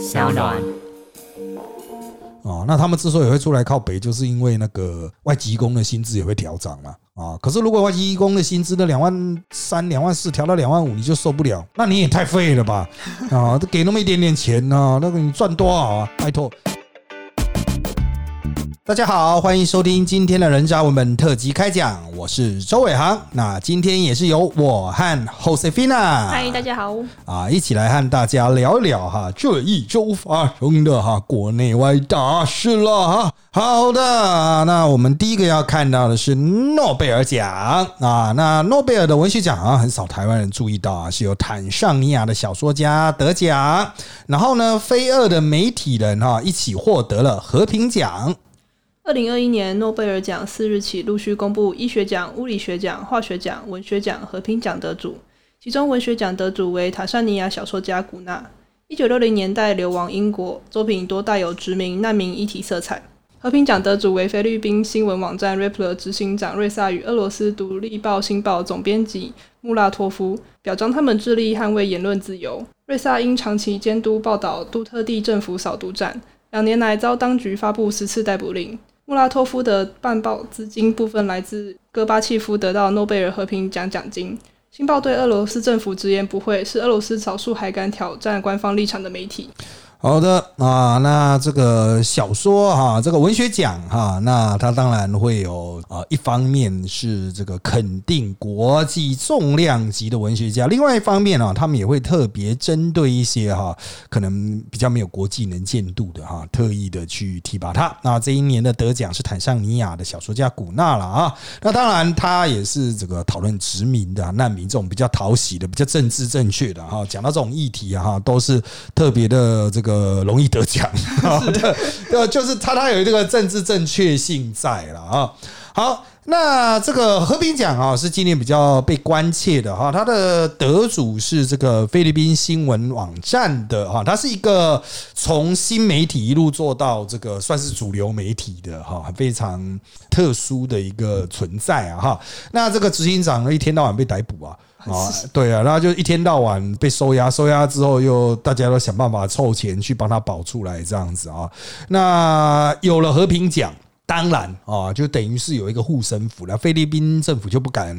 小暖。哦，那他们之所以会出来靠北，就是因为那个外籍工的薪资也会调涨嘛。啊，可是如果外籍工的薪资的两万三、两万四调到两万五，你就受不了，那你也太废了吧？啊，给那么一点点钱呢，那个你赚多少啊？拜托。大家好，欢迎收听今天的人渣文本特辑开讲，我是周伟航。那今天也是由我和 Josefina，嗨，大家好。啊，一起来和大家聊一聊哈这一周发生的哈国内外大事了哈。好的，那我们第一个要看到的是诺贝尔奖啊。那诺贝尔的文学奖啊，很少台湾人注意到啊，是由坦尚尼亚的小说家得奖，然后呢，非二的媒体人哈一起获得了和平奖。二零二一年诺贝尔奖四日起陆续公布医学奖、物理学奖、化学奖、文学奖、和平奖得主，其中文学奖得主为塔桑尼亚小说家古纳，一九六零年代流亡英国，作品多带有殖民、难民议题色彩。和平奖得主为菲律宾新闻网站 Rappler 执行长瑞萨与俄罗斯独立报《新报》总编辑穆拉托夫，表彰他们致力捍卫言论自由。瑞萨因长期监督报道杜特地政府扫毒战，两年来遭当局发布十次逮捕令。穆拉托夫的办报资金部分来自戈巴契夫得到诺贝尔和平奖奖金。新报对俄罗斯政府直言不讳，是俄罗斯少数还敢挑战官方立场的媒体。好的啊，那这个小说哈，这个文学奖哈，那它当然会有啊，一方面是这个肯定国际重量级的文学家，另外一方面呢，他们也会特别针对一些哈，可能比较没有国际能见度的哈，特意的去提拔他。那这一年的得奖是坦桑尼亚的小说家古纳了啊，那当然他也是这个讨论殖民的难民这种比较讨喜的、比较政治正确的哈，讲到这种议题哈，都是特别的这个。呃，容易得奖，对，对，就是他，他有这个政治正确性在了啊。好，那这个和平奖啊，是今年比较被关切的哈。它的得主是这个菲律宾新闻网站的哈，它是一个从新媒体一路做到这个算是主流媒体的哈，非常特殊的一个存在啊哈。那这个执行长一天到晚被逮捕啊。啊，对啊，然后就一天到晚被收押，收押之后又大家都想办法凑钱去帮他保出来，这样子啊。那有了和平奖。当然啊，就等于是有一个护身符了。菲律宾政府就不敢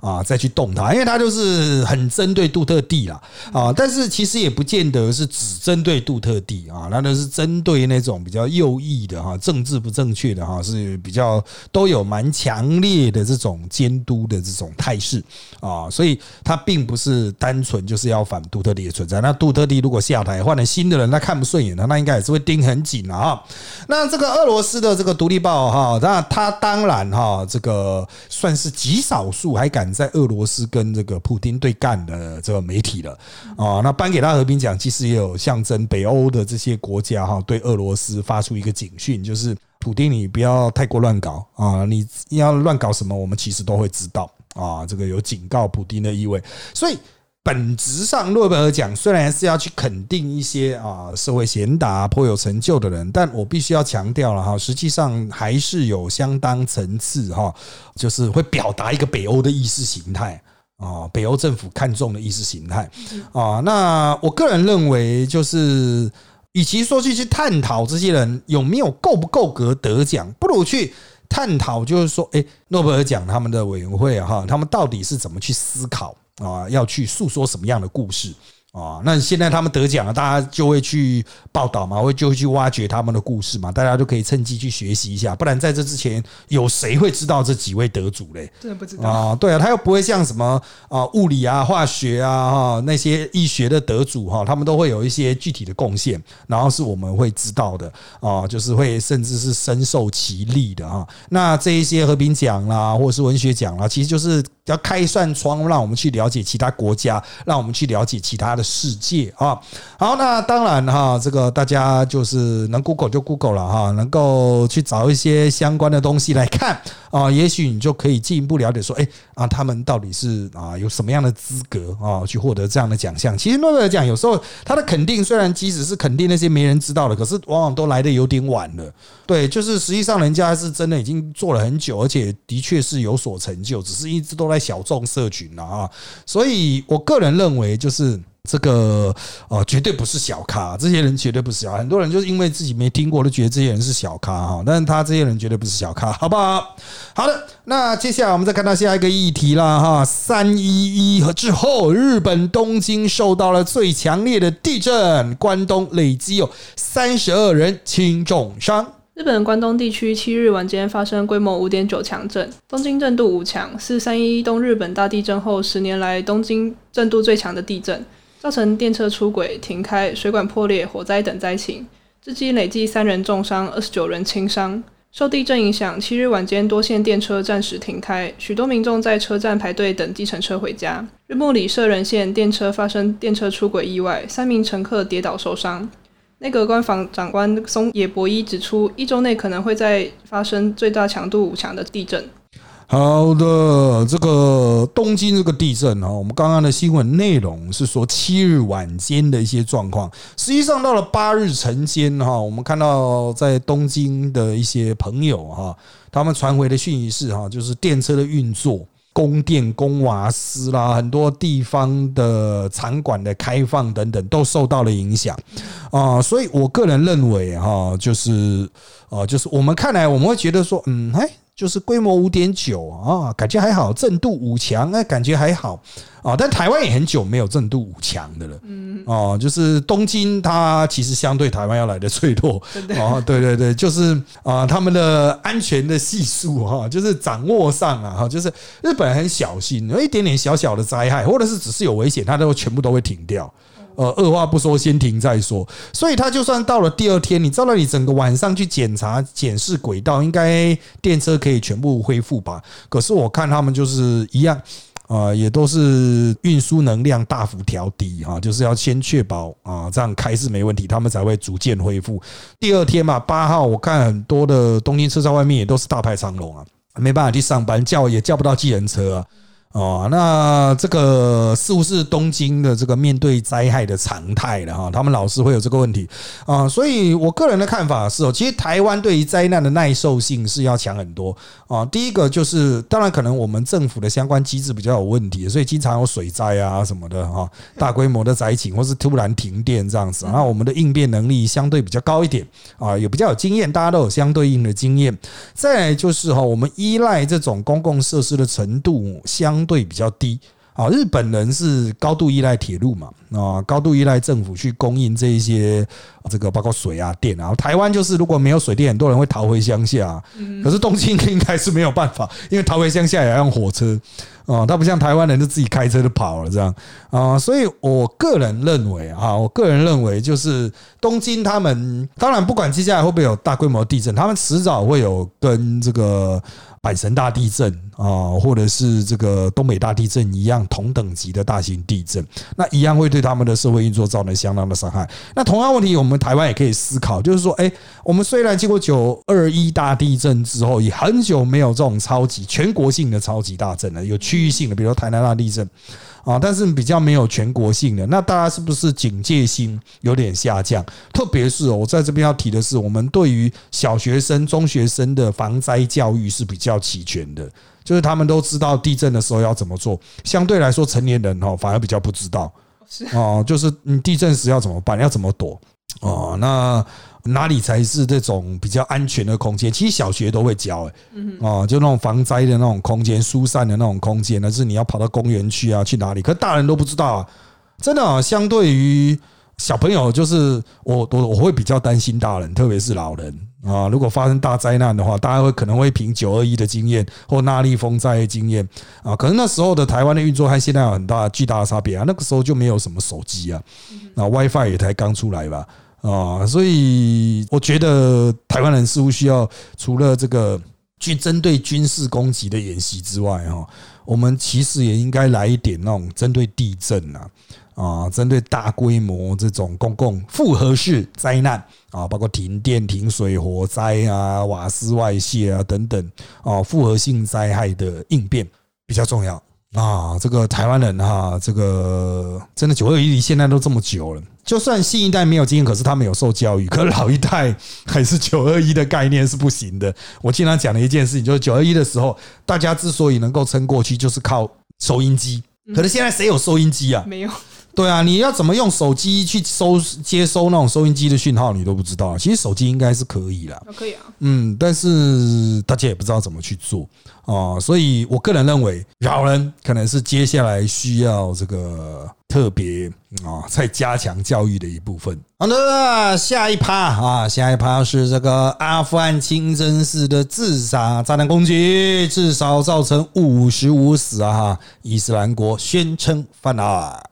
啊再去动它，因为它就是很针对杜特地啦啊。但是其实也不见得是只针对杜特地啊，那都是针对那种比较右翼的哈，政治不正确的哈，是比较都有蛮强烈的这种监督的这种态势啊。所以它并不是单纯就是要反杜特地的存在。那杜特地如果下台换了新的人，那看不顺眼的，那应该也是会盯很紧了啊。那这个俄罗斯的这个独立报。哦哈，那他当然哈，这个算是极少数还敢在俄罗斯跟这个普京对干的这个媒体了啊。那颁给他和平奖，其实也有象征北欧的这些国家哈，对俄罗斯发出一个警讯，就是普京你不要太过乱搞啊，你要乱搞什么，我们其实都会知道啊。这个有警告普京的意味，所以。本质上，诺贝尔奖虽然是要去肯定一些啊社会贤达、颇有成就的人，但我必须要强调了哈，实际上还是有相当层次哈，就是会表达一个北欧的意识形态啊，北欧政府看重的意识形态啊。那我个人认为，就是与其说去去探讨这些人有没有够不够格得奖，不如去探讨，就是说，哎，诺贝尔奖他们的委员会哈，他们到底是怎么去思考？啊，要去诉说什么样的故事？啊，那现在他们得奖了，大家就会去报道嘛，会就会去挖掘他们的故事嘛，大家就可以趁机去学习一下。不然在这之前，有谁会知道这几位得主嘞？真的不知道啊。对啊，他又不会像什么啊物理啊、化学啊哈那些医学的得主哈，他们都会有一些具体的贡献，然后是我们会知道的啊，就是会甚至是深受其利的啊。那这一些和平奖啦，或者是文学奖啦，其实就是要开一扇窗，让我们去了解其他国家，让我们去了解其他的。世界啊，好，那当然哈，这个大家就是能 Google 就 Google 了哈，能够去找一些相关的东西来看啊，也许你就可以进一步了解说，哎啊，他们到底是啊有什么样的资格啊去获得这样的奖项？其实诺贝尔奖有时候他的肯定虽然即使是肯定那些没人知道的，可是往往都来的有点晚了。对，就是实际上人家是真的已经做了很久，而且的确是有所成就，只是一直都在小众社群了啊。所以我个人认为就是。这个呃，绝对不是小咖，这些人绝对不是小，很多人就是因为自己没听过，都觉得这些人是小咖哈。但是他这些人绝对不是小咖，好不好？好的，那接下来我们再看到下一个议题啦哈。三一一和之后，日本东京受到了最强烈的地震，关东累积有三十二人轻重伤。日本关东地区七日晚间发生规模五点九强震，东京震度五强，是三一东日本大地震后十年来东京震度最强的地震。造成电车出轨、停开、水管破裂、火灾等灾情，至今累计三人重伤，二十九人轻伤。受地震影响，七日晚间多线电车暂时停开，许多民众在车站排队等计程车回家。日暮里社人线电车发生电车出轨意外，三名乘客跌倒受伤。内阁官房长官松野博一指出，一周内可能会再发生最大强度五强的地震。好的，这个东京这个地震哈，我们刚刚的新闻内容是说七日晚间的一些状况，实际上到了八日晨间哈，我们看到在东京的一些朋友哈，他们传回的讯息是哈，就是电车的运作、供电、供瓦斯啦，很多地方的场馆的开放等等都受到了影响啊，所以我个人认为哈，就是啊，就是我们看来我们会觉得说，嗯，哎。就是规模五点九啊，感觉还好，震度五强，哎，感觉还好啊。但台湾也很久没有震度五强的了，嗯，哦，就是东京，它其实相对台湾要来的脆弱，哦，对对对，就是啊，他们的安全的系数哈，就是掌握上啊，哈，就是日本很小心，有一点点小小的灾害，或者是只是有危险，它都全部都会停掉。呃，二话不说，先停再说。所以他就算到了第二天，你照到你整个晚上去检查检视轨道，应该电车可以全部恢复吧？可是我看他们就是一样，啊，也都是运输能量大幅调低啊，就是要先确保啊，这样开是没问题，他们才会逐渐恢复。第二天嘛，八号我看很多的东京车站外面也都是大排长龙啊，没办法去上班，叫也叫不到计程车啊。哦，那这个似乎是东京的这个面对灾害的常态了哈，他们老是会有这个问题啊，所以我个人的看法是哦，其实台湾对于灾难的耐受性是要强很多啊。第一个就是，当然可能我们政府的相关机制比较有问题，所以经常有水灾啊什么的哈，大规模的灾情或是突然停电这样子，然后我们的应变能力相对比较高一点啊，也比较有经验，大家都有相对应的经验。再就是哈，我们依赖这种公共设施的程度相。相对比较低啊，日本人是高度依赖铁路嘛啊，高度依赖政府去供应这一些这个包括水啊电啊。台湾就是如果没有水电，很多人会逃回乡下。可是东京应该是没有办法，因为逃回乡下也要用火车啊，他不像台湾人就自己开车就跑了这样啊。所以我个人认为啊，我个人认为就是东京他们当然不管接下来会不会有大规模地震，他们迟早会有跟这个。阪神大地震啊，或者是这个东北大地震一样同等级的大型地震，那一样会对他们的社会运作造成相当的伤害。那同样问题，我们台湾也可以思考，就是说，哎，我们虽然经过九二一大地震之后，也很久没有这种超级全国性的超级大震了，有区域性的，比如台南大地震。啊，但是比较没有全国性的，那大家是不是警戒心有点下降？特别是我在这边要提的是，我们对于小学生、中学生的防灾教育是比较齐全的，就是他们都知道地震的时候要怎么做。相对来说，成年人哦反而比较不知道。哦，就是你地震时要怎么办，要怎么躲？哦，那。哪里才是这种比较安全的空间？其实小学都会教，哎，哦，就那种防灾的那种空间、疏散的那种空间，那是你要跑到公园去啊，去哪里？可大人都不知道啊，真的啊。相对于小朋友，就是我我我会比较担心大人，特别是老人啊。如果发生大灾难的话，大家会可能会凭九二一的经验或那利风灾的经验啊，可能那时候的台湾的运作和现在有很大巨大的差别啊。那个时候就没有什么手机啊，啊，WiFi 也才刚出来吧。啊，所以我觉得台湾人似乎需要除了这个去针对军事攻击的演习之外，哈，我们其实也应该来一点那种针对地震啊，啊，针对大规模这种公共复合式灾难啊，包括停电、停水、火灾啊、瓦斯外泄啊等等啊，复合性灾害的应变比较重要。啊，这个台湾人哈，这个真的九二一离现在都这么久了，就算新一代没有经验，可是他们有受教育，可老一代还是九二一的概念是不行的。我经常讲的一件事情，就是九二一的时候，大家之所以能够撑过去，就是靠收音机。可是现在谁有收音机啊？没有。对啊，你要怎么用手机去收接收那种收音机的讯号，你都不知道。其实手机应该是可以啦，可以啊。嗯，但是大家也不知道怎么去做啊，所以我个人认为，老人可能是接下来需要这个特别啊，在加强教育的一部分。好的，下一趴啊，下一趴是这个阿富汗清真寺的自杀炸弹攻击，至少造成五十五死啊！哈，伊斯兰国宣称犯案。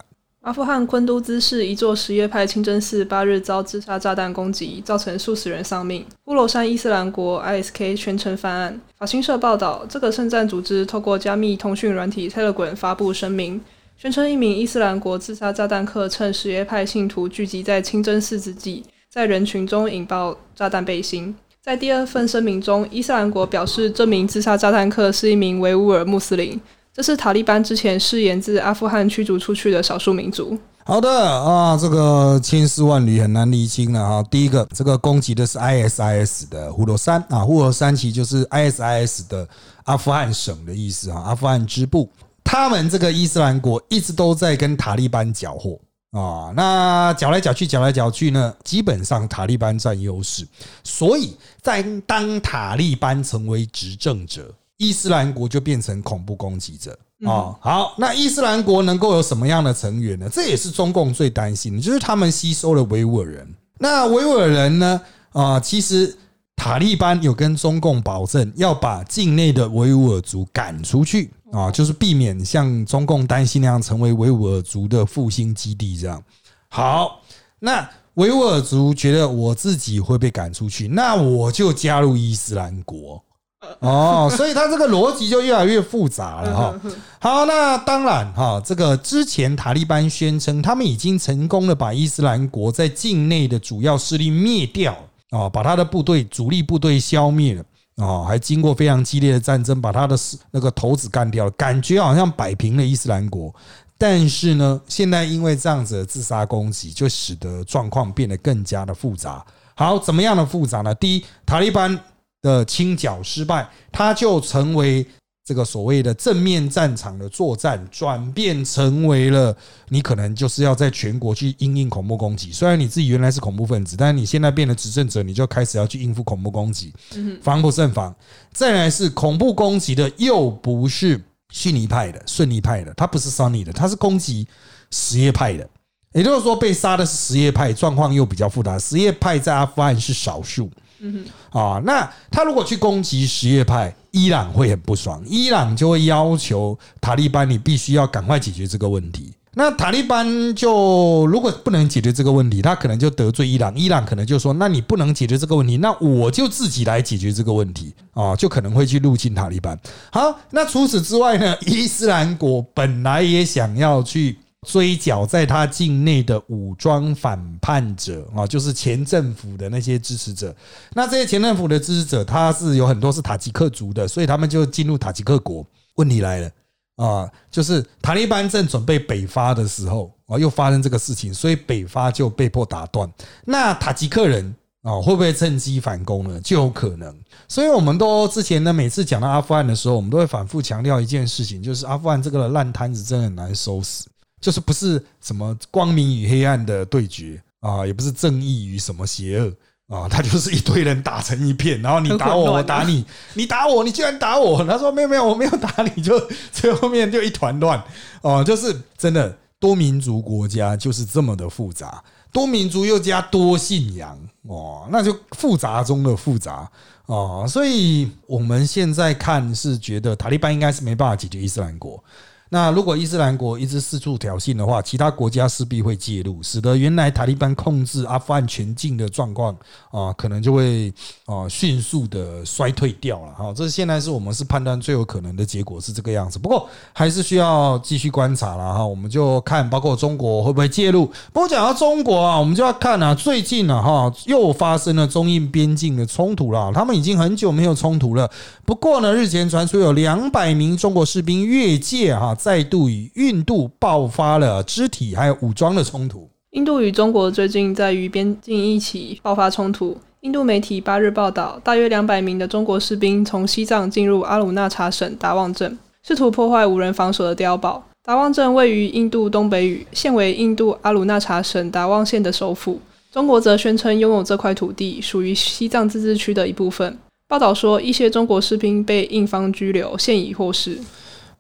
阿富汗昆都兹市一座什叶派清真寺八日遭自杀炸弹攻击，造成数十人丧命。乌罗山伊斯兰国 （ISK） 宣称犯案。法新社报道，这个圣战组织透过加密通讯软体 Telegram 发布声明，宣称一名伊斯兰国自杀炸弹客趁什叶派信徒聚集在清真寺之际，在人群中引爆炸弹背心。在第二份声明中，伊斯兰国表示，这名自杀炸弹客是一名维吾尔穆斯林。这是塔利班之前誓言自阿富汗驱逐出去的少数民族。好的啊，这个千丝万缕很难厘清了哈。第一个，这个攻击的是 ISIS 的呼罗山啊，呼罗山其实就是 ISIS 的阿富汗省的意思啊，阿富汗支部。他们这个伊斯兰国一直都在跟塔利班搅和啊，那搅来搅去，搅来搅去呢，基本上塔利班占优势。所以在当塔利班成为执政者。伊斯兰国就变成恐怖攻击者啊！好，那伊斯兰国能够有什么样的成员呢？这也是中共最担心的，就是他们吸收了维吾尔人。那维吾尔人呢？啊，其实塔利班有跟中共保证要把境内的维吾尔族赶出去啊，就是避免像中共担心那样成为维吾尔族的复兴基地这样。好，那维吾尔族觉得我自己会被赶出去，那我就加入伊斯兰国。哦，所以他这个逻辑就越来越复杂了哈。好，那当然哈，这个之前塔利班宣称他们已经成功的把伊斯兰国在境内的主要势力灭掉啊，把他的部队主力部队消灭了啊，还经过非常激烈的战争把他的那个头子干掉了，感觉好像摆平了伊斯兰国。但是呢，现在因为这样子的自杀攻击，就使得状况变得更加的复杂。好，怎么样的复杂呢？第一，塔利班。的清剿失败，他就成为这个所谓的正面战场的作战，转变成为了你可能就是要在全国去应应恐怖攻击。虽然你自己原来是恐怖分子，但是你现在变了执政者，你就开始要去应付恐怖攻击，防不胜防。再来是恐怖攻击的，又不是逊尼派的、顺尼派的，他不是 Sunny 的，他是攻击什叶派的。也就是说，被杀的是什叶派，状况又比较复杂。什叶派在阿富汗是少数。啊，那他如果去攻击什叶派，伊朗会很不爽，伊朗就会要求塔利班，你必须要赶快解决这个问题。那塔利班就如果不能解决这个问题，他可能就得罪伊朗，伊朗可能就说，那你不能解决这个问题，那我就自己来解决这个问题啊，就可能会去入侵塔利班。好，那除此之外呢，伊斯兰国本来也想要去。追剿在他境内的武装反叛者啊，就是前政府的那些支持者。那这些前政府的支持者，他是有很多是塔吉克族的，所以他们就进入塔吉克国。问题来了啊，就是塔利班正准备北伐的时候啊，又发生这个事情，所以北伐就被迫打断。那塔吉克人啊，会不会趁机反攻呢？就有可能。所以我们都之前呢，每次讲到阿富汗的时候，我们都会反复强调一件事情，就是阿富汗这个烂摊子真的很难收拾。就是不是什么光明与黑暗的对决啊，也不是正义与什么邪恶啊，他就是一堆人打成一片，然后你打我，我打你，你打我，你居然打我。他说没有没有，我没有打你，就最后面就一团乱哦，就是真的多民族国家就是这么的复杂，多民族又加多信仰哦，那就复杂中的复杂哦，所以我们现在看是觉得塔利班应该是没办法解决伊斯兰国。那如果伊斯兰国一直四处挑衅的话，其他国家势必会介入，使得原来塔利班控制阿富汗全境的状况啊，可能就会啊迅速的衰退掉了 哈。这现在是我们是判断最有可能的结果是这个样子，不过还是需要继续观察了哈。我们就看包括中国会不会介入。不过讲到中国啊，我们就要看啊，最近呢哈又发生了中印边境的冲突了，他们已经很久没有冲突了。不过呢，日前传出有两百名中国士兵越界哈。再度与印度爆发了肢体还有武装的冲突。印度与中国最近在与边境一起爆发冲突。印度媒体八日报道，大约两百名的中国士兵从西藏进入阿鲁纳查省达旺镇，试图破坏无人防守的碉堡。达旺镇位于印度东北隅，现为印度阿鲁纳查省达旺县的首府。中国则宣称拥有这块土地，属于西藏自治区的一部分。报道说，一些中国士兵被印方拘留，现已获释。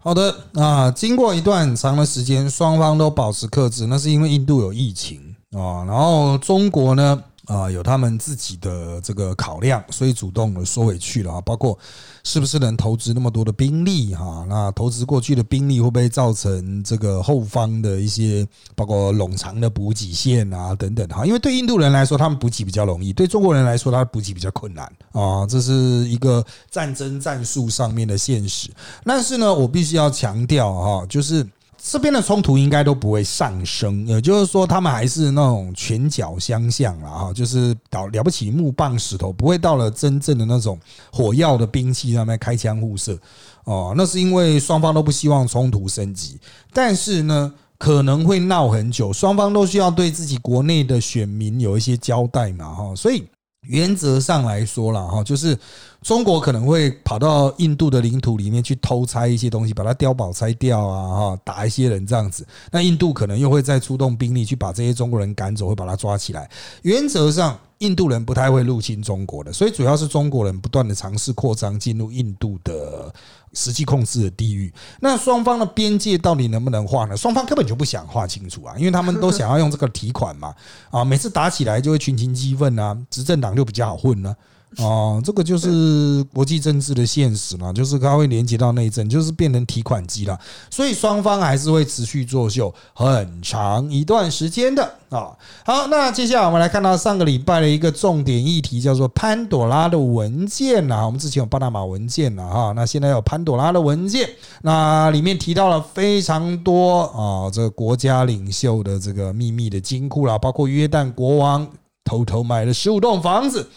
好的，那经过一段很长的时间，双方都保持克制，那是因为印度有疫情啊，然后中国呢？啊，有他们自己的这个考量，所以主动的缩回去了啊。包括是不是能投资那么多的兵力哈？那投资过去的兵力会不会造成这个后方的一些包括冗长的补给线啊等等哈？因为对印度人来说，他们补给比较容易；对中国人来说，他补给比较困难啊。这是一个战争战术上面的现实。但是呢，我必须要强调哈，就是。这边的冲突应该都不会上升，也就是说，他们还是那种拳脚相向了哈，就是了了不起木棒石头，不会到了真正的那种火药的兵器上面开枪互射哦。那是因为双方都不希望冲突升级，但是呢，可能会闹很久，双方都需要对自己国内的选民有一些交代嘛哈，所以。原则上来说了哈，就是中国可能会跑到印度的领土里面去偷拆一些东西，把它碉堡拆掉啊，哈，打一些人这样子。那印度可能又会再出动兵力去把这些中国人赶走，会把他抓起来。原则上，印度人不太会入侵中国的，所以主要是中国人不断的尝试扩张进入印度的。实际控制的地域，那双方的边界到底能不能画呢？双方根本就不想画清楚啊，因为他们都想要用这个提款嘛，啊，每次打起来就会群情激愤啊，执政党就比较好混呢。哦，这个就是国际政治的现实嘛，就是它会连接到内政，就是变成提款机了。所以双方还是会持续作秀很长一段时间的啊。好，那接下来我们来看到上个礼拜的一个重点议题，叫做潘朵拉的文件呐。我们之前有巴拿马文件了哈，那现在有潘朵拉的文件，那里面提到了非常多啊，这个国家领袖的这个秘密的金库啦，包括约旦国王偷偷买了十五栋房子。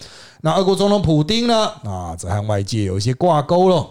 那俄国总统普京呢？啊，则和外界有一些挂钩了。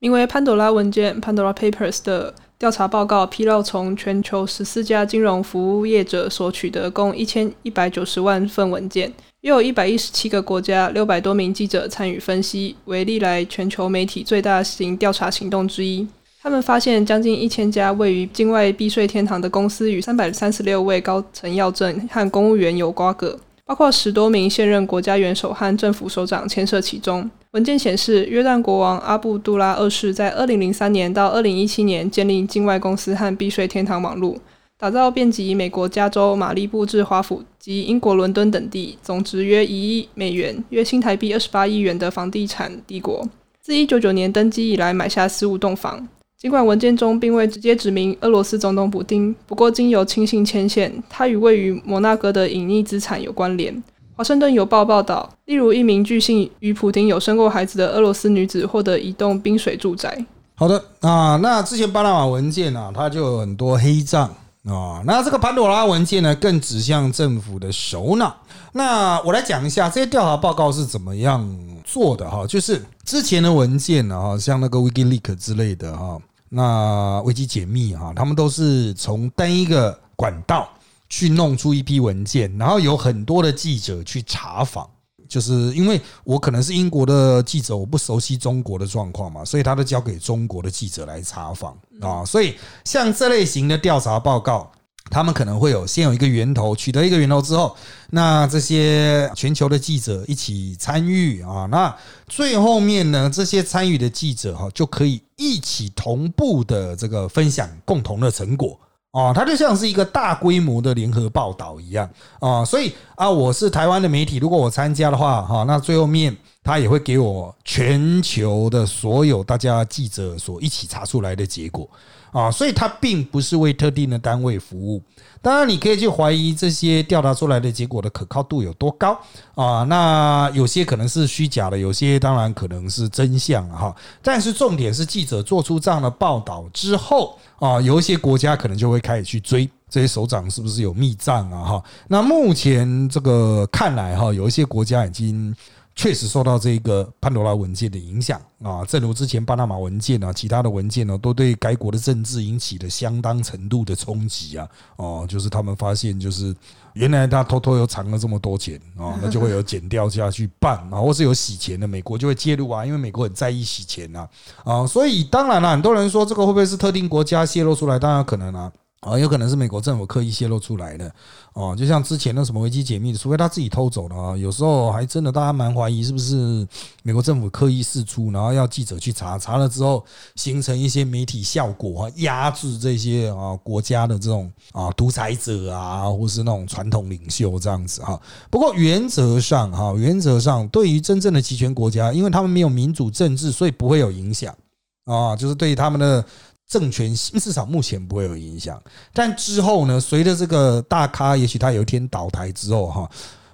名为潘多拉文件 （Pandora Papers） 的调查报告披露，从全球十四家金融服务业者所取得共一千一百九十万份文件，约有一百一十七个国家、六百多名记者参与分析，为历来全球媒体最大型调查行动之一。他们发现，将近一千家位于境外避税天堂的公司与三百三十六位高层要证和公务员有瓜葛。包括十多名现任国家元首和政府首长牵涉其中。文件显示，约旦国王阿布杜拉二世在二零零三年到二零一七年建立境外公司和避税天堂网络，打造遍及美国加州、马利布至华府及英国伦敦等地，总值约一亿美元（约新台币二十八亿元）的房地产帝国。自一九九年登基以来，买下十五栋房。尽管文件中并未直接指明俄罗斯总统普京，不过经由亲信牵线，他与位于摩纳哥的隐匿资产有关联。华盛顿邮报报道，例如一名据信与普京有生过孩子的俄罗斯女子获得一栋冰水住宅。好的啊，那之前巴拿马文件啊，它就有很多黑账啊。那这个潘多拉文件呢，更指向政府的首脑。那我来讲一下这些调查报告是怎么样做的哈，就是之前的文件呢，哈，像那个 WikiLeaks 之类的哈。那危机解密哈，他们都是从单一个管道去弄出一批文件，然后有很多的记者去查访。就是因为我可能是英国的记者，我不熟悉中国的状况嘛，所以他都交给中国的记者来查访啊。所以像这类型的调查报告。他们可能会有先有一个源头，取得一个源头之后，那这些全球的记者一起参与啊，那最后面呢，这些参与的记者哈就可以一起同步的这个分享共同的成果啊，它就像是一个大规模的联合报道一样啊，所以啊，我是台湾的媒体，如果我参加的话哈，那最后面他也会给我全球的所有大家记者所一起查出来的结果。啊，所以它并不是为特定的单位服务。当然，你可以去怀疑这些调查出来的结果的可靠度有多高啊。那有些可能是虚假的，有些当然可能是真相哈。但是重点是，记者做出这样的报道之后啊，有一些国家可能就会开始去追这些首长是不是有密账啊哈。那目前这个看来哈，有一些国家已经。确实受到这个潘多拉文件的影响啊，正如之前巴拿马文件啊，其他的文件呢，都对该国的政治引起了相当程度的冲击啊。哦，就是他们发现，就是原来他偷偷又藏了这么多钱啊，那就会有减掉下去办啊，或是有洗钱的，美国就会介入啊，因为美国很在意洗钱呐啊，所以当然了，很多人说这个会不会是特定国家泄露出来？当然可能啊。啊，有可能是美国政府刻意泄露出来的哦，就像之前的什么危机解密，除非他自己偷走了啊，有时候还真的大家蛮怀疑是不是美国政府刻意释出，然后要记者去查，查了之后形成一些媒体效果啊，压制这些啊国家的这种啊独裁者啊，或是那种传统领袖这样子哈。不过原则上哈，原则上对于真正的集权国家，因为他们没有民主政治，所以不会有影响啊，就是对于他们的。政权至少目前不会有影响，但之后呢？随着这个大咖，也许他有一天倒台之后，哈，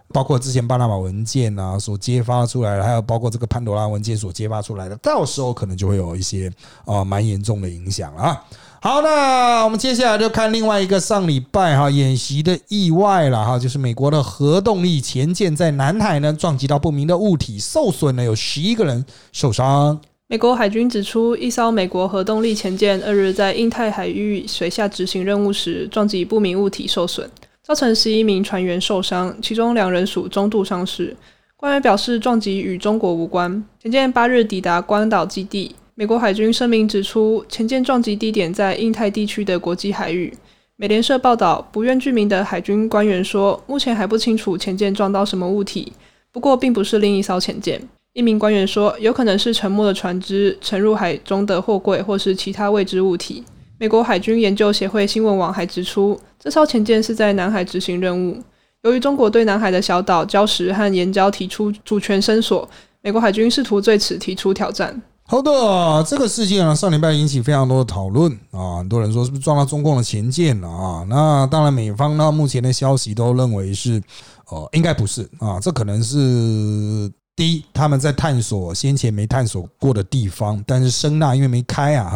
包括之前巴拿马文件啊所揭发出来的，还有包括这个潘多拉文件所揭发出来的，到时候可能就会有一些啊蛮严重的影响啊。好，那我们接下来就看另外一个上礼拜哈演习的意外了哈，就是美国的核动力潜舰在南海呢撞击到不明的物体，受损了有十一个人受伤。美国海军指出，一艘美国核动力潜舰二日在印太海域水下执行任务时，撞击不明物体受损，造成十一名船员受伤，其中两人属中度伤势。官员表示，撞击与中国无关。潜舰八日抵达关岛基地。美国海军声明指出，潜舰撞击地点在印太地区的国际海域。美联社报道，不愿具名的海军官员说，目前还不清楚潜舰撞到什么物体，不过并不是另一艘潜舰。一名官员说，有可能是沉没的船只沉入海中的货柜，或是其他未知物体。美国海军研究协会新闻网还指出，这艘潜舰是在南海执行任务。由于中国对南海的小岛、礁石和岩礁提出主权伸索，美国海军试图对此提出挑战。好的，这个事件啊，上礼拜引起非常多的讨论啊，很多人说是不是撞到中共的潜舰了啊？那当然，美方呢目前的消息都认为是，呃，应该不是啊，这可能是。第一，他们在探索先前没探索过的地方，但是声呐因为没开啊，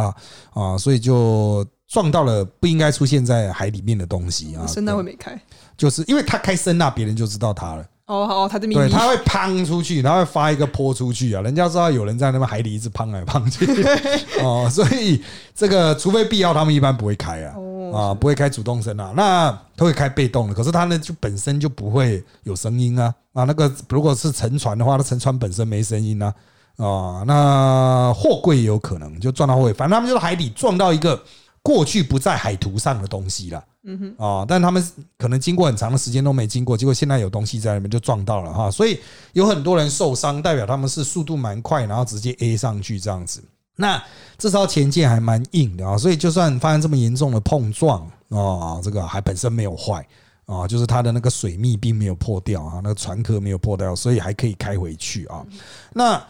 哈啊，所以就撞到了不应该出现在海里面的东西啊。声呐会没开，就是因为他开声呐，别人就知道他了。哦，哦，他的秘密，对，他会砰出去，他会发一个泼出去啊，人家知道有人在那边海里一直砰来砰去。哦，所以这个除非必要，他们一般不会开啊。啊，不会开主动声啊，那他会开被动的。可是他呢，就本身就不会有声音啊。啊，那个如果是沉船的话，那沉船本身没声音啊。啊，那货柜也有可能就撞到货柜，反正他们就是海底撞到一个过去不在海图上的东西了。嗯哼啊，但他们可能经过很长的时间都没经过，结果现在有东西在里面就撞到了哈，所以有很多人受伤，代表他们是速度蛮快，然后直接 A 上去这样子。那这艘前舰还蛮硬的啊，所以就算发生这么严重的碰撞啊，这个还本身没有坏啊，就是它的那个水密并没有破掉啊，那个船壳没有破掉，所以还可以开回去啊。那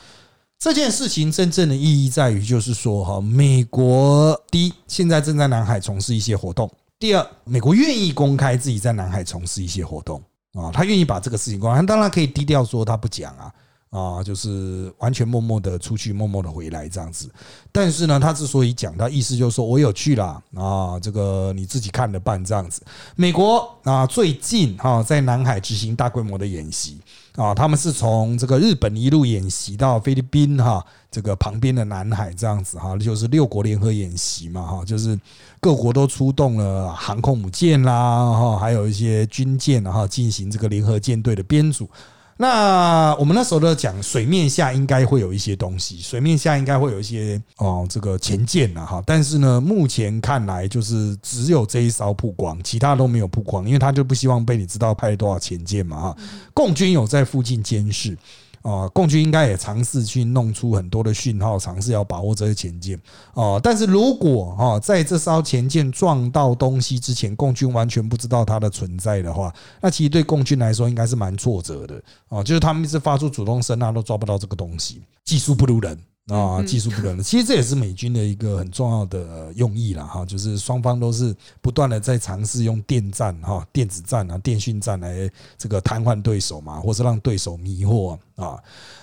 这件事情真正的意义在于，就是说哈，美国第一现在正在南海从事一些活动，第二，美国愿意公开自己在南海从事一些活动啊，他愿意把这个事情公开，当然可以低调说他不讲啊。啊，就是完全默默的出去，默默的回来这样子。但是呢，他之所以讲，他意思就是说我有去了啊，这个你自己看着办这样子。美国啊，最近哈在南海执行大规模的演习啊，他们是从这个日本一路演习到菲律宾哈这个旁边的南海这样子哈，就是六国联合演习嘛哈，就是各国都出动了航空母舰啦哈，还有一些军舰哈，进行这个联合舰队的编组。那我们那时候都讲，水面下应该会有一些东西，水面下应该会有一些哦，这个前舰呐哈。但是呢，目前看来就是只有这一艘曝光，其他都没有曝光，因为他就不希望被你知道派了多少前舰嘛哈。共军有在附近监视。啊，共军应该也尝试去弄出很多的讯号，尝试要把握这些前舰。哦，但是如果哈在这艘前舰撞到东西之前，共军完全不知道它的存在的话，那其实对共军来说应该是蛮挫折的。哦，就是他们一直发出主动声呐，都抓不到这个东西，技术不如人。啊，技术不能的，其实这也是美军的一个很重要的用意了哈，就是双方都是不断的在尝试用电战哈、电子战啊、电讯战来这个瘫痪对手嘛，或是让对手迷惑啊。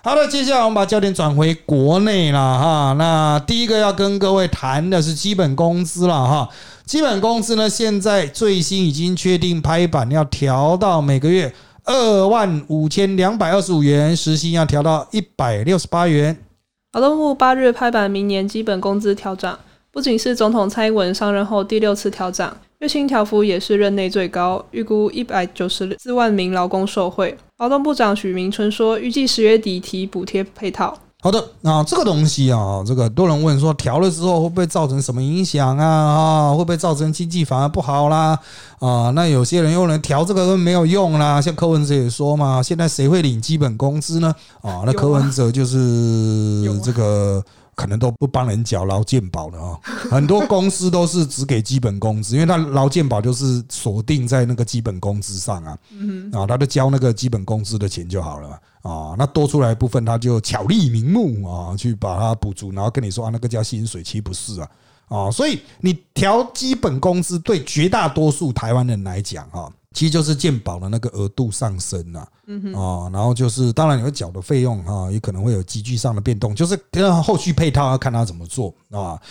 好的，接下来我们把焦点转回国内了哈。那第一个要跟各位谈的是基本工资了哈。基本工资呢，现在最新已经确定拍板要调到每个月二万五千两百二十五元，时薪要调到一百六十八元。劳动部八日拍板，明年基本工资调涨，不仅是总统蔡英文上任后第六次调涨，月薪调幅也是任内最高，预估一百九十四万名劳工受惠。劳动部长许明春说，预计十月底提补贴配套。好的，那这个东西啊，这个很多人问说，调了之后会不会造成什么影响啊？啊，会不会造成经济反而不好啦？啊，那有些人又能调这个没有用啦，像柯文哲也说嘛，现在谁会领基本工资呢？啊，那柯文哲就是这个。可能都不帮人缴劳健保的啊，很多公司都是只给基本工资，因为他劳健保就是锁定在那个基本工资上啊，啊，他就交那个基本工资的钱就好了啊，那多出来部分他就巧立名目啊，去把它补足，然后跟你说啊，那个叫薪水，其实不是啊，啊，所以你调基本工资对绝大多数台湾人来讲啊。其实就是健保的那个额度上升了，啊，然后就是当然你会缴的费用啊，也可能会有急剧上的变动，就是跟后续配套要看他怎么做啊。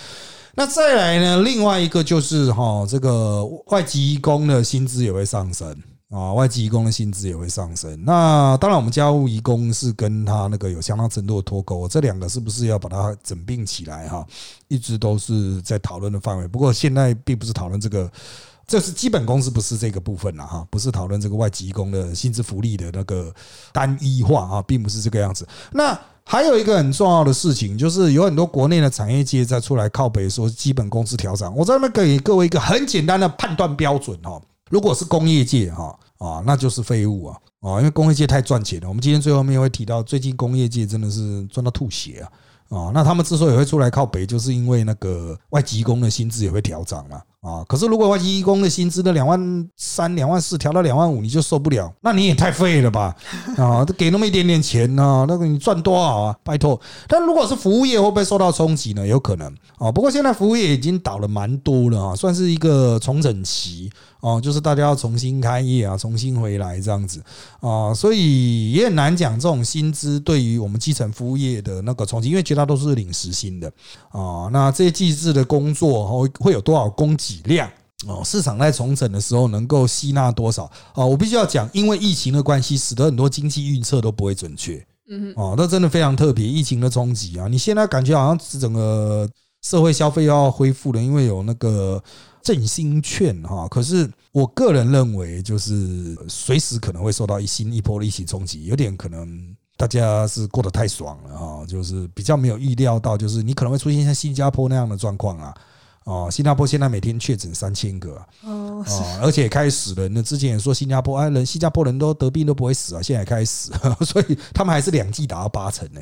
那再来呢，另外一个就是哈，这个外籍工的薪资也会上升啊，外籍工的薪资也会上升。那当然，我们家务移工是跟他那个有相当程度的脱钩，这两个是不是要把它整并起来哈？一直都是在讨论的范围。不过现在并不是讨论这个。这是基本工资，不是这个部分了哈，不是讨论这个外籍工的薪资福利的那个单一化啊，并不是这个样子。那还有一个很重要的事情，就是有很多国内的产业界在出来靠北说基本工资调涨。我这边给各位一个很简单的判断标准哈，如果是工业界哈啊，那就是废物啊啊，因为工业界太赚钱了。我们今天最后面会提到，最近工业界真的是赚到吐血啊。啊，那他们之所以会出来靠北，就是因为那个外籍工的薪资也会调涨嘛。啊，可是如果外籍工的薪资的两万三、两万四调到两万五，你就受不了，那你也太废了吧？啊，给那么一点点钱呢，那个你赚多少啊？拜托。但如果是服务业，会不会受到冲击呢？有可能啊。不过现在服务业已经倒了蛮多了啊，算是一个重整期。哦，就是大家要重新开业啊，重新回来这样子啊，所以也很难讲这种薪资对于我们基层服务业的那个冲击，因为绝大多数是领时薪的啊。那这些机制的工作会会有多少供给量哦？市场在重整的时候能够吸纳多少啊？我必须要讲，因为疫情的关系，使得很多经济预测都不会准确。嗯，哦，那真的非常特别，疫情的冲击啊！你现在感觉好像整个社会消费要恢复了，因为有那个。振兴券哈，可是我个人认为，就是随时可能会受到一新一波的疫情冲击，有点可能大家是过得太爽了哈，就是比较没有预料到，就是你可能会出现像新加坡那样的状况啊。哦，新加坡现在每天确诊三千个哦，而且开始了。那之前也说新加坡啊，人新加坡人都得病都不会死啊，现在开始，所以他们还是两剂打到八成呢。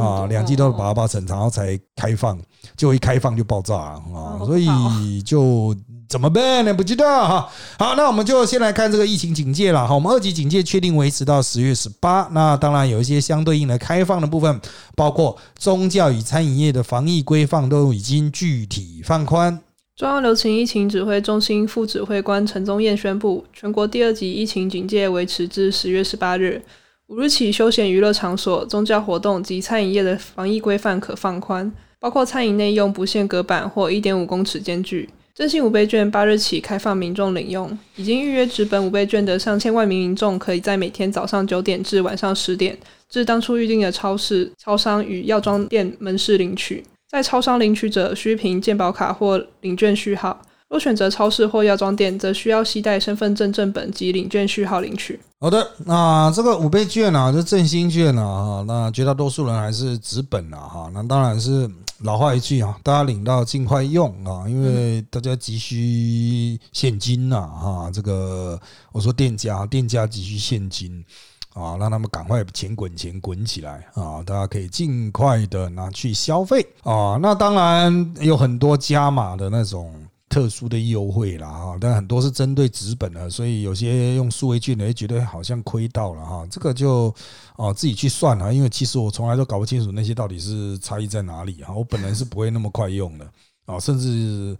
啊，两剂都打到八成，然后才开放，就一开放就爆炸了啊，所以就。怎么办呢？不知道哈。好，那我们就先来看这个疫情警戒了。好，我们二级警戒确定维持到十月十八。那当然有一些相对应的开放的部分，包括宗教与餐饮业的防疫规范都已经具体放宽。中央流行疫情指挥中心副指挥官陈宗彦宣布，全国第二级疫情警戒维持至十月十八日。五日起，休闲娱乐场所、宗教活动及餐饮业的防疫规范可放宽，包括餐饮内用不限隔板或一点五公尺间距。征信五倍券八日起开放民众领用，已经预约直本五倍券的上千万名民众，可以在每天早上九点至晚上十点，至当初预定的超市、超商与药妆店门市领取。在超商领取者需凭健保卡或领券序号。若选择超市或药妆店，则需要携带身份证正本及领券序号领取。好的，那这个五倍券啊，这振兴券啊，那绝大多数人还是纸本啊，哈，那当然是老话一句啊，大家领到尽快用啊，因为大家急需现金呐，哈，这个我说店家，店家急需现金啊，让他们赶快钱滚钱滚起来啊，大家可以尽快的拿去消费啊，那当然有很多加码的那种。特殊的优惠啦哈，但很多是针对纸本的，所以有些用数位券的也觉得好像亏到了哈。这个就哦自己去算了，因为其实我从来都搞不清楚那些到底是差异在哪里哈。我本人是不会那么快用的啊，甚至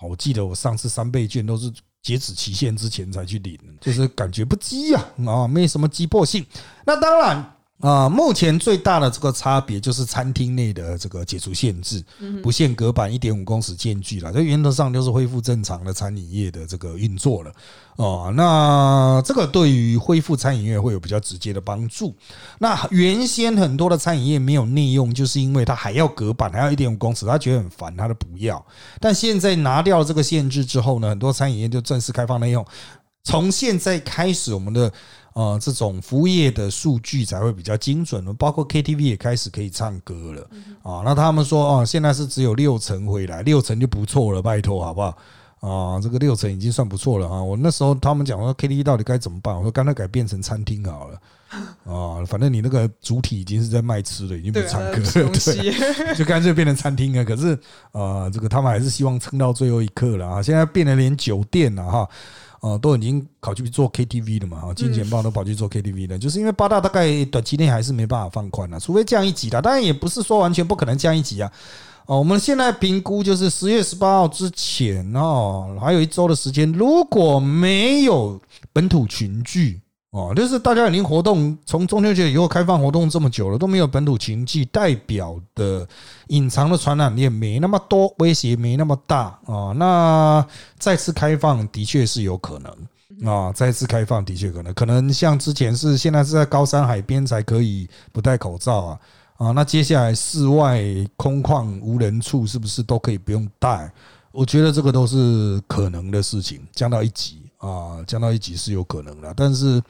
我记得我上次三倍券都是截止期限之前才去领，就是感觉不急呀啊，没什么急迫性。那当然啊，目前最大的这个差别就是餐厅内的这个解除限制，不限隔板一点五公尺间距了。这原则上就是恢复正常的餐饮业的这个运作了。哦，那这个对于恢复餐饮业会有比较直接的帮助。那原先很多的餐饮业没有内用，就是因为它还要隔板，还要一点五公尺，他觉得很烦，他都不要。但现在拿掉这个限制之后呢，很多餐饮业就正式开放内用。从现在开始，我们的。呃，这种服务业的数据才会比较精准的，包括 KTV 也开始可以唱歌了啊。那他们说，哦，现在是只有六成回来，六成就不错了，拜托好不好？啊，这个六成已经算不错了啊。我那时候他们讲说 KTV 到底该怎么办，我说干脆改变成餐厅好了 啊。反正你那个主体已经是在卖吃的，已经不唱歌了，对，就干脆变成餐厅了。可是呃，这个他们还是希望撑到最后一刻了啊。现在变得连酒店了哈。哦，都已经跑去做 KTV 了嘛？啊，金钱豹都跑去做 KTV 了，就是因为八大大概短期内还是没办法放宽了，除非降一级的。当然也不是说完全不可能降一级啊。哦，我们现在评估就是十月十八号之前哦，还有一周的时间，如果没有本土群聚。哦，就是大家已经活动，从中秋节以后开放活动这么久了，都没有本土情迹，代表的隐藏的传染链没那么多，威胁没那么大啊。那再次开放的确是有可能啊，再次开放的确可能，可能像之前是现在是在高山海边才可以不戴口罩啊啊，那接下来室外空旷无人处是不是都可以不用戴？我觉得这个都是可能的事情，降到一级。啊，降到一级是有可能的，但是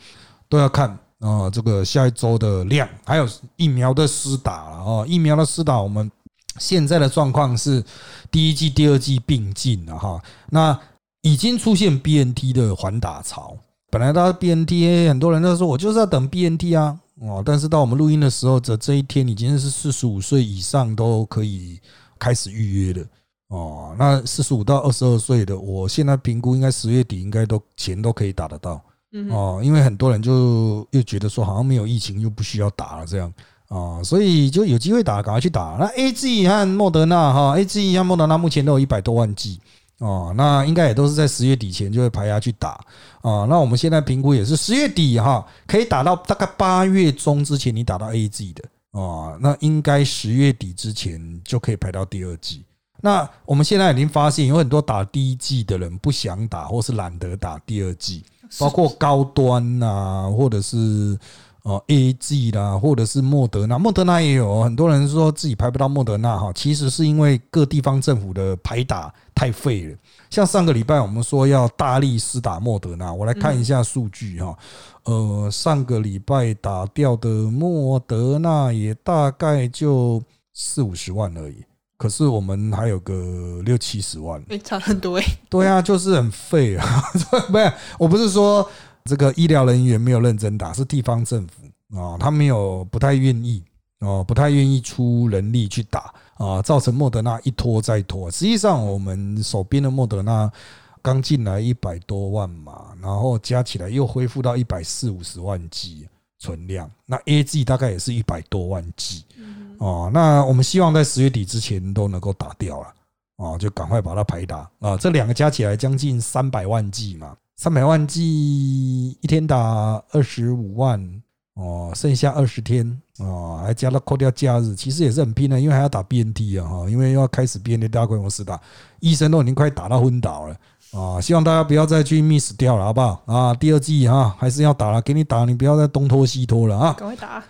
都要看啊，这个下一周的量，还有疫苗的施打了啊。疫苗的施打，我们现在的状况是第一季、第二季并进了哈。那已经出现 BNT 的缓打潮，本来到 BNT，很多人都说我就是要等 BNT 啊，哦，但是到我们录音的时候，这这一天已经是四十五岁以上都可以开始预约了。哦，那四十五到二十二岁的，我现在评估应该十月底应该都钱都可以打得到。嗯哦，因为很多人就又觉得说好像没有疫情又不需要打了这样啊，所以就有机会打，赶快去打。那 A G 和莫德纳哈，A G 和莫德纳目前都有一百多万剂哦，那应该也都是在十月底前就会排下去打啊。那我们现在评估也是十月底哈，可以打到大概八月中之前你打到 A G 的哦，那应该十月底之前就可以排到第二季。那我们现在已经发现，有很多打第一季的人不想打，或是懒得打第二季，包括高端呐，或者是呃 A G 啦，或者是莫德纳。莫德纳也有很多人说自己排不到莫德纳哈，其实是因为各地方政府的排打太废了。像上个礼拜我们说要大力施打莫德纳，我来看一下数据哈，呃，上个礼拜打掉的莫德纳也大概就四五十万而已。可是我们还有个六七十万，差很多哎。对啊，就是很废啊。不是，我不是说这个医疗人员没有认真打，是地方政府啊，他没有不太愿意哦，不太愿意出人力去打啊，造成莫德纳一拖再拖。实际上，我们手边的莫德纳刚进来一百多万嘛，然后加起来又恢复到一百四五十万剂存量，那 A G 大概也是一百多万剂。哦，那我们希望在十月底之前都能够打掉了，哦，就赶快把它排打啊！这两个加起来将近三百万剂嘛，三百万剂一天打二十五万，哦，剩下二十天，哦，还加了扣掉假日，其实也是很拼的，因为还要打 BNT 啊，哈，因为要开始 BNT 大规模试打，医生都已经快打到昏倒了啊！希望大家不要再去 miss 掉了，好不好？啊，第二季哈还是要打了，给你打，你不要再东拖西拖了啊！赶快打。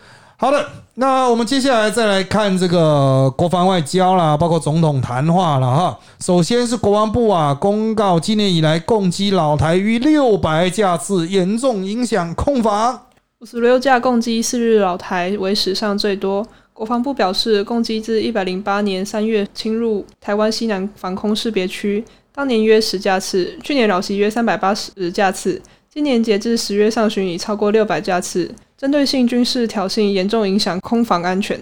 好的，那我们接下来再来看这个国防外交啦，包括总统谈话了哈。首先是国防部啊，公告今年以来共击老台逾六百架次，严重影响空防。五十六架共击四日老台为史上最多。国防部表示，共击自一百零八年三月侵入台湾西南防空识别区，当年约十架次，去年老袭约三百八十架次。今年截至十月上旬，已超过六百架次，针对性军事挑衅严重影响空防安全。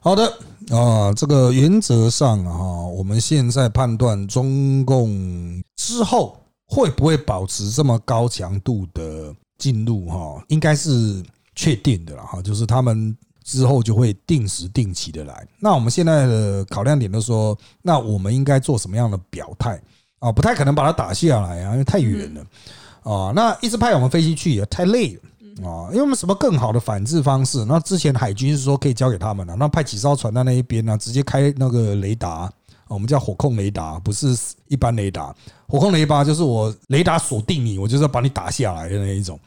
好的啊，这个原则上啊，我们现在判断中共之后会不会保持这么高强度的进入哈，应该是确定的了哈，就是他们之后就会定时定期的来。那我们现在的考量点都说，那我们应该做什么样的表态啊？不太可能把它打下来啊，因为太远了。啊，那一直派我们飞机去也太累了啊，因为我们什么更好的反制方式？那之前海军是说可以交给他们了，那派几艘船到那一边呢，直接开那个雷达，我们叫火控雷达，不是一般雷达。火控雷达就是我雷达锁定你，我就是要把你打下来的那一种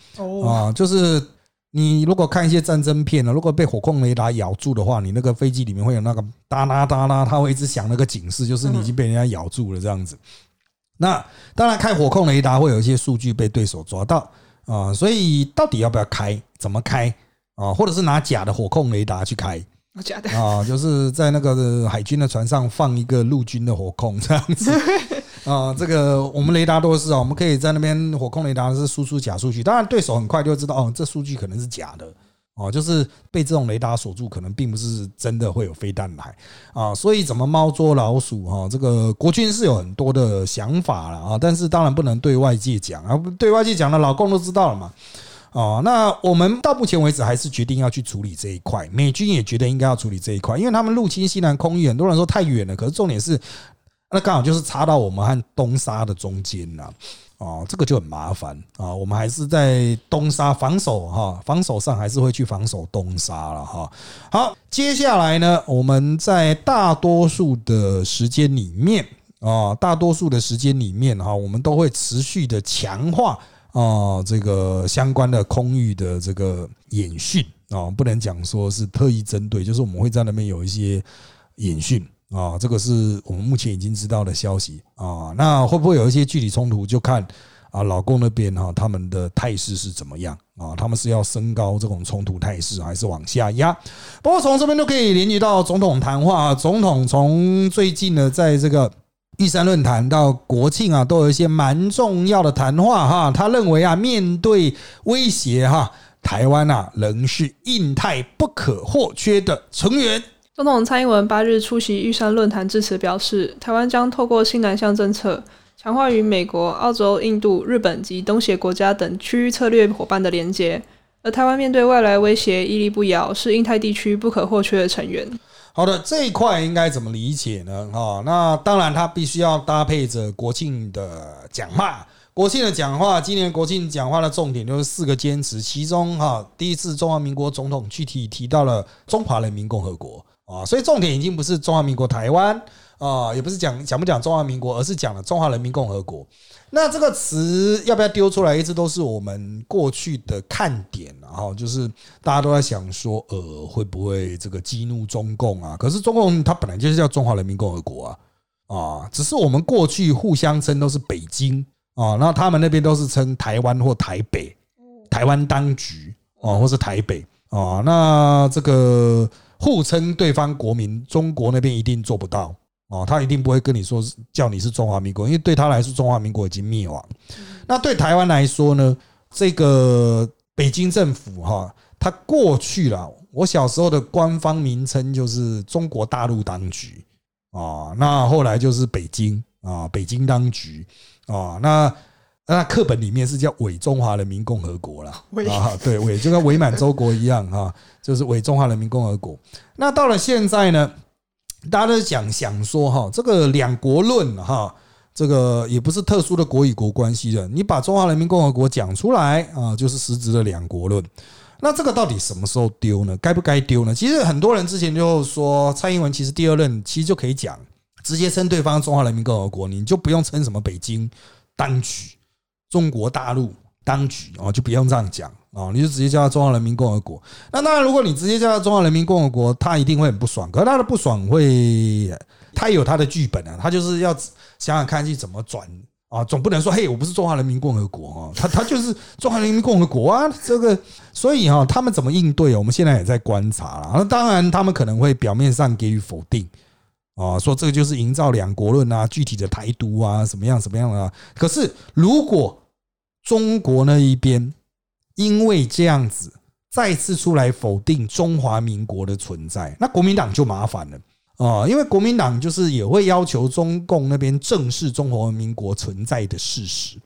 啊，就是你如果看一些战争片呢，如果被火控雷达咬住的话，你那个飞机里面会有那个哒啦哒啦，它会一直响那个警示，就是你已经被人家咬住了这样子。那当然开火控雷达会有一些数据被对手抓到。啊，所以到底要不要开？怎么开啊？或者是拿假的火控雷达去开？假的啊，就是在那个海军的船上放一个陆军的火控这样子 啊。这个我们雷达都是啊，我们可以在那边火控雷达是输出假数据，当然对手很快就知道哦，这数据可能是假的。哦，就是被这种雷达锁住，可能并不是真的会有飞弹来啊，所以怎么猫捉老鼠哈？这个国军是有很多的想法了啊，但是当然不能对外界讲啊，对外界讲了，老共都知道了嘛。哦，那我们到目前为止还是决定要去处理这一块，美军也觉得应该要处理这一块，因为他们入侵西南空域，很多人说太远了，可是重点是，那刚好就是插到我们和东沙的中间了。哦，这个就很麻烦啊！我们还是在东沙防守哈，防守上还是会去防守东沙了哈。好，接下来呢，我们在大多数的时间里面啊，大多数的时间里面哈，我们都会持续的强化啊，这个相关的空域的这个演训啊，不能讲说是特意针对，就是我们会在那边有一些演训。啊，这个是我们目前已经知道的消息啊。那会不会有一些具体冲突？就看啊，老公那边哈，他们的态势是怎么样啊？他们是要升高这种冲突态势，还是往下压？不过从这边都可以联系到总统谈话。总统从最近呢，在这个玉山论坛到国庆啊，都有一些蛮重要的谈话哈。他认为啊，面对威胁哈，台湾啊，仍是印太不可或缺的成员。总统蔡英文八日出席玉山论坛致辞，表示台湾将透过新南向政策，强化与美国、澳洲、印度、日本及东协国家等区域策略伙伴的连结。而台湾面对外来威胁屹立不摇，是印太地区不可或缺的成员。好的，这一块应该怎么理解呢？哈，那当然，它必须要搭配着国庆的讲话。国庆的讲话，今年国庆讲话的重点就是四个坚持，其中哈，第一次中华民国总统具体提到了中华人民共和国。啊，所以重点已经不是中华民国台湾啊，也不是讲讲不讲中华民国，而是讲了中华人民共和国。那这个词要不要丢出来，一直都是我们过去的看点。然后就是大家都在想说，呃，会不会这个激怒中共啊？可是中共它本来就是叫中华人民共和国啊，啊，只是我们过去互相称都是北京啊，那他们那边都是称台湾或台北，台湾当局啊，或是台北啊，那这个。互称对方国民，中国那边一定做不到哦，他一定不会跟你说叫你是中华民国，因为对他来说，中华民国已经灭亡。那对台湾来说呢？这个北京政府哈，他过去了，我小时候的官方名称就是中国大陆当局啊，那后来就是北京啊，北京当局啊，那。那课本里面是叫伪中华人民共和国啦啊，对，伪就跟伪满洲国一样哈，就是伪中华人民共和国。那到了现在呢，大家都讲想说哈，这个两国论哈，这个也不是特殊的国与国关系的，你把中华人民共和国讲出来啊，就是实质的两国论。那这个到底什么时候丢呢？该不该丢呢？其实很多人之前就说，蔡英文其实第二任其实就可以讲，直接称对方中华人民共和国，你就不用称什么北京当局。中国大陆当局哦，就不用这样讲哦，你就直接叫他中华人民共和国。那当然，如果你直接叫他中华人民共和国，他一定会很不爽。可是他的不爽会，他有他的剧本啊，他就是要想想看去怎么转啊，总不能说嘿，我不是中华人民共和国啊，他他就是中华人民共和国啊。这个，所以哈，他们怎么应对，我们现在也在观察了。当然，他们可能会表面上给予否定啊，说这个就是营造两国论啊，具体的台独啊，什么样什么样啊。可是如果中国那一边，因为这样子再次出来否定中华民国的存在，那国民党就麻烦了啊！因为国民党就是也会要求中共那边正视中华民国存在的事实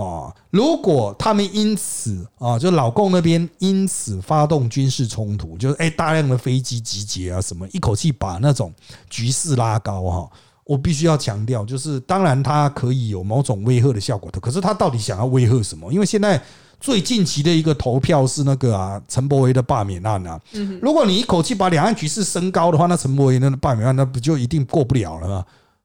啊。如果他们因此啊，就老共那边因此发动军事冲突，就是哎大量的飞机集结啊，什么一口气把那种局势拉高哈。我必须要强调，就是当然它可以有某种威吓的效果的，可是他到底想要威吓什么？因为现在最近期的一个投票是那个啊，陈柏维的罢免案啊。如果你一口气把两岸局势升高的话，那陈柏维那罢免案那不就一定过不了了吗？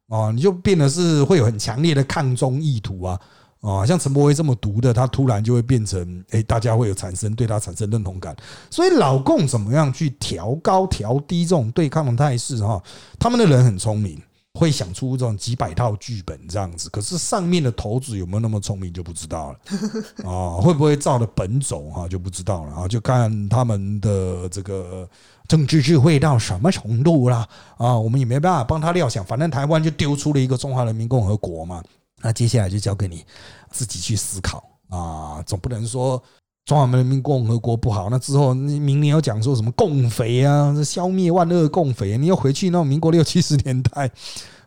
哦，你就变得是会有很强烈的抗中意图啊。啊，像陈柏威这么毒的，他突然就会变成，哎，大家会有产生对他产生认同感。所以老共怎么样去调高、调低这种对抗的态势？哈，他们的人很聪明，会想出这种几百套剧本这样子。可是上面的头子有没有那么聪明就不知道了。啊，会不会照的本走哈就不知道了啊？就看他们的这个政治智慧到什么程度啦啊？我们也没办法帮他料想，反正台湾就丢出了一个中华人民共和国嘛。那接下来就交给你自己去思考啊，总不能说中华人民共和国不好，那之后明年要讲说什么共匪啊，消灭万恶共匪，你又回去那种民国六七十年代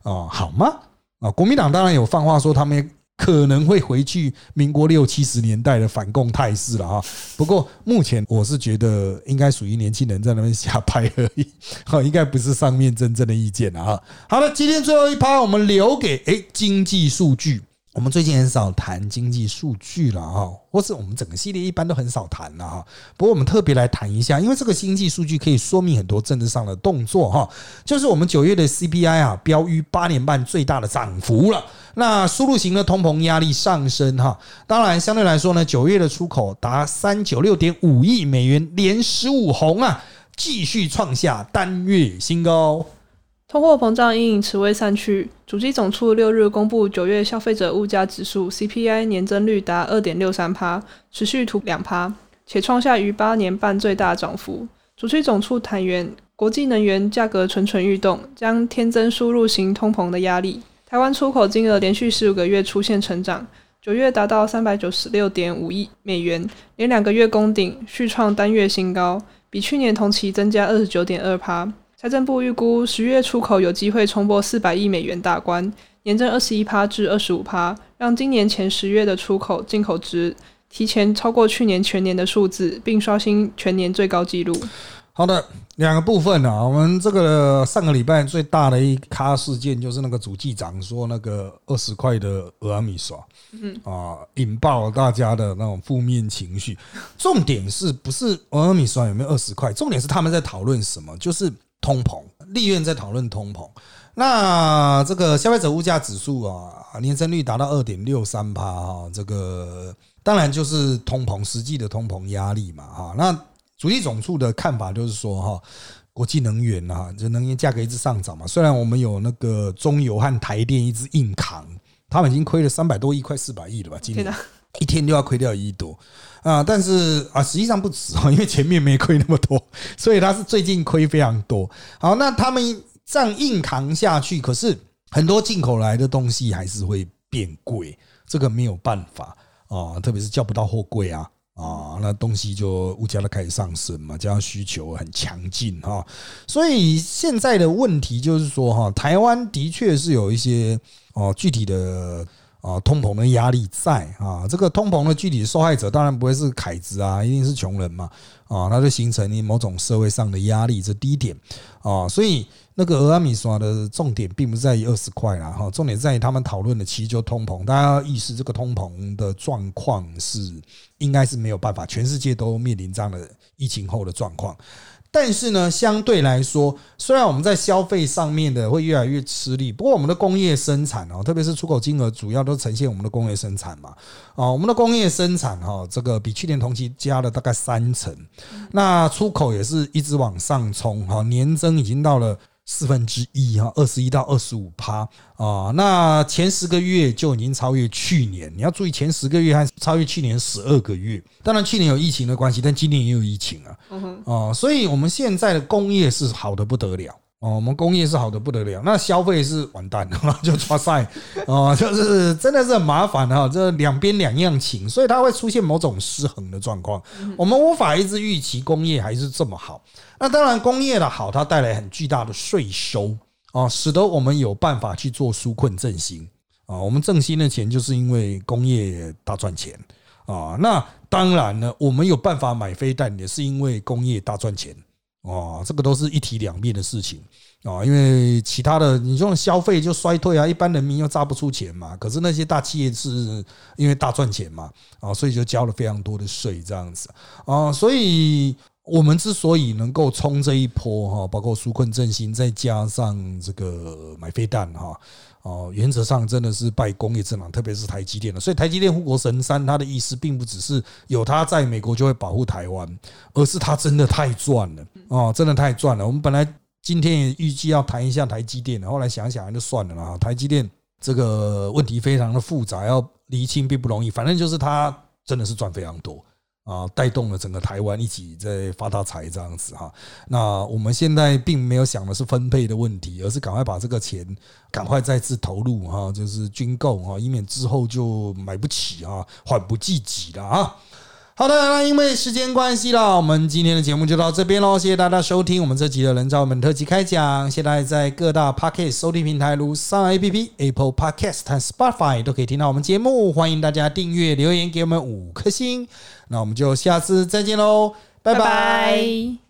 啊，好吗？啊，国民党当然有放话说他们。可能会回去民国六七十年代的反共态势了哈。不过目前我是觉得应该属于年轻人在那边瞎拍而已，哈，应该不是上面真正的意见了啊。好了，今天最后一趴我们留给诶经济数据。我们最近很少谈经济数据了哈，或是我们整个系列一般都很少谈了哈。不过我们特别来谈一下，因为这个经济数据可以说明很多政治上的动作哈。就是我们九月的 CPI 啊，标于八年半最大的涨幅了。那输入型的通膨压力上升哈，当然相对来说呢，九月的出口达三九六点五亿美元，连十五红啊，继续创下单月新高。通货膨胀因此未散去，主机总处六日公布九月消费者物价指数 CPI 年增率达二点六三帕，持续突两帕，且创下逾八年半最大涨幅。主机总处坦言，国际能源价格蠢蠢欲动，将添增输入型通膨的压力。台湾出口金额连续十五个月出现成长，九月达到三百九十六点五亿美元，连两个月攻顶，续创单月新高，比去年同期增加二十九点二趴。财政部预估十月出口有机会冲破四百亿美元大关，年增二十一趴至二十五趴，让今年前十月的出口进口值提前超过去年全年的数字，并刷新全年最高纪录。好的，两个部分啊，我们这个上个礼拜最大的一咖事件就是那个主机长说那个二十块的俄阿米耍，嗯啊，引爆大家的那种负面情绪。重点是不是俄阿米耍有没有二十块？重点是他们在讨论什么？就是。通膨，立院在讨论通膨。那这个消费者物价指数啊，年增率达到二点六三帕哈，这个当然就是通膨实际的通膨压力嘛哈。那主力总处的看法就是说哈，国际能源啊，这能源价格一直上涨嘛。虽然我们有那个中油和台电一直硬扛，他们已经亏了三百多亿，快四百亿了吧？今年一天就要亏掉一亿多。啊，但是啊，实际上不止啊，因为前面没亏那么多，所以它是最近亏非常多。好，那他们这样硬扛下去，可是很多进口来的东西还是会变贵，这个没有办法啊，特别是叫不到货柜啊啊，那东西就物价都开始上升嘛，加上需求很强劲哈，所以现在的问题就是说哈，台湾的确是有一些哦具体的。啊，通膨的压力在啊，这个通膨的具体受害者当然不会是凯子啊，一定是穷人嘛啊，那就形成你某种社会上的压力，这第一点啊，所以那个俄阿米索的重点并不在于二十块啦哈，重点在于他们讨论的其实就通膨，大家要意识这个通膨的状况是应该是没有办法，全世界都面临这样的疫情后的状况。但是呢，相对来说，虽然我们在消费上面的会越来越吃力，不过我们的工业生产哦，特别是出口金额主要都呈现我们的工业生产嘛，啊，我们的工业生产哈，这个比去年同期加了大概三成，那出口也是一直往上冲哈，年增已经到了。四分之一哈，二十一到二十五趴啊，那前十个月就已经超越去年。你要注意，前十个月还超越去年十二个月。当然，去年有疫情的关系，但今年也有疫情啊。哦，所以我们现在的工业是好的不得了。哦，我们工业是好的不得了，那消费是完蛋了，就抓塞哦，就是真的是很麻烦哈，这两边两样情，所以它会出现某种失衡的状况。我们无法一直预期工业还是这么好。那当然，工业的好，它带来很巨大的税收啊，使得我们有办法去做纾困振兴啊。我们振兴的钱就是因为工业大赚钱啊。那当然呢，我们有办法买飞弹，也是因为工业大赚钱。哦，这个都是一体两面的事情啊，因为其他的你这种消费就衰退啊，一般人民又榨不出钱嘛。可是那些大企业是因为大赚钱嘛，啊，所以就交了非常多的税这样子啊，所以。我们之所以能够冲这一波哈，包括纾困振兴，再加上这个买飞弹哈，哦，原则上真的是拜工业政党，特别是台积电的。所以台积电护国神山，它的意思并不只是有它在美国就会保护台湾，而是它真的太赚了哦，真的太赚了。我们本来今天也预计要谈一下台积电的，后来想想就算了啦。台积电这个问题非常的复杂，要厘清并不容易。反正就是它真的是赚非常多。啊，带动了整个台湾一起在发大财这样子哈。那我们现在并没有想的是分配的问题，而是赶快把这个钱赶快再次投入哈，就是军购哈，以免之后就买不起啊，缓不济急了啊。好的，那因为时间关系啦，我们今天的节目就到这边喽。谢谢大家收听我们这集的人造本特辑开讲。现在在各大 Podcast 收听平台，如上 APP、Apple Podcast 和 Spotify 都可以听到我们节目。欢迎大家订阅、留言给我们五颗星。那我们就下次再见喽，拜拜。